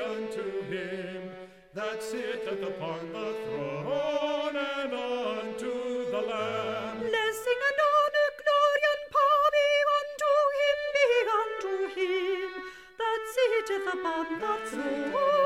unto him that sitteth upon the throne and unto the Lamb. Blessing and honor, glory and power be unto him, be unto him that sitteth upon the throne.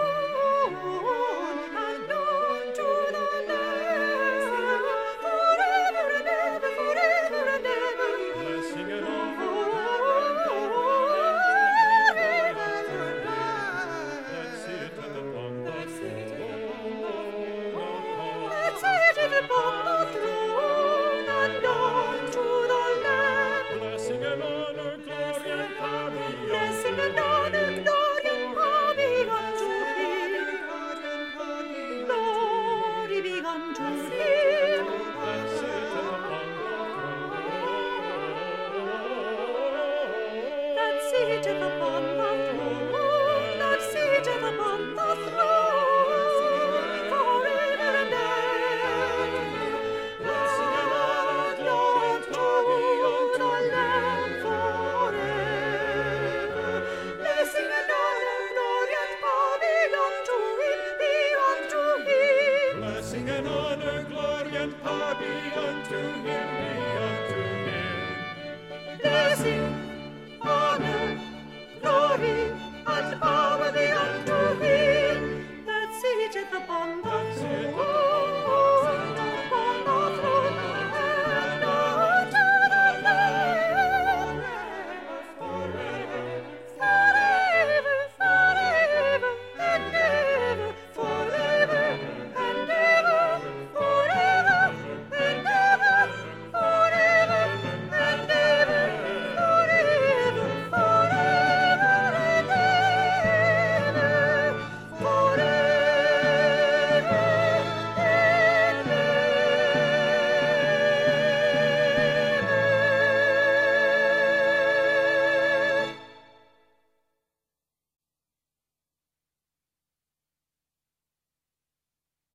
Glory unto him, be unto him.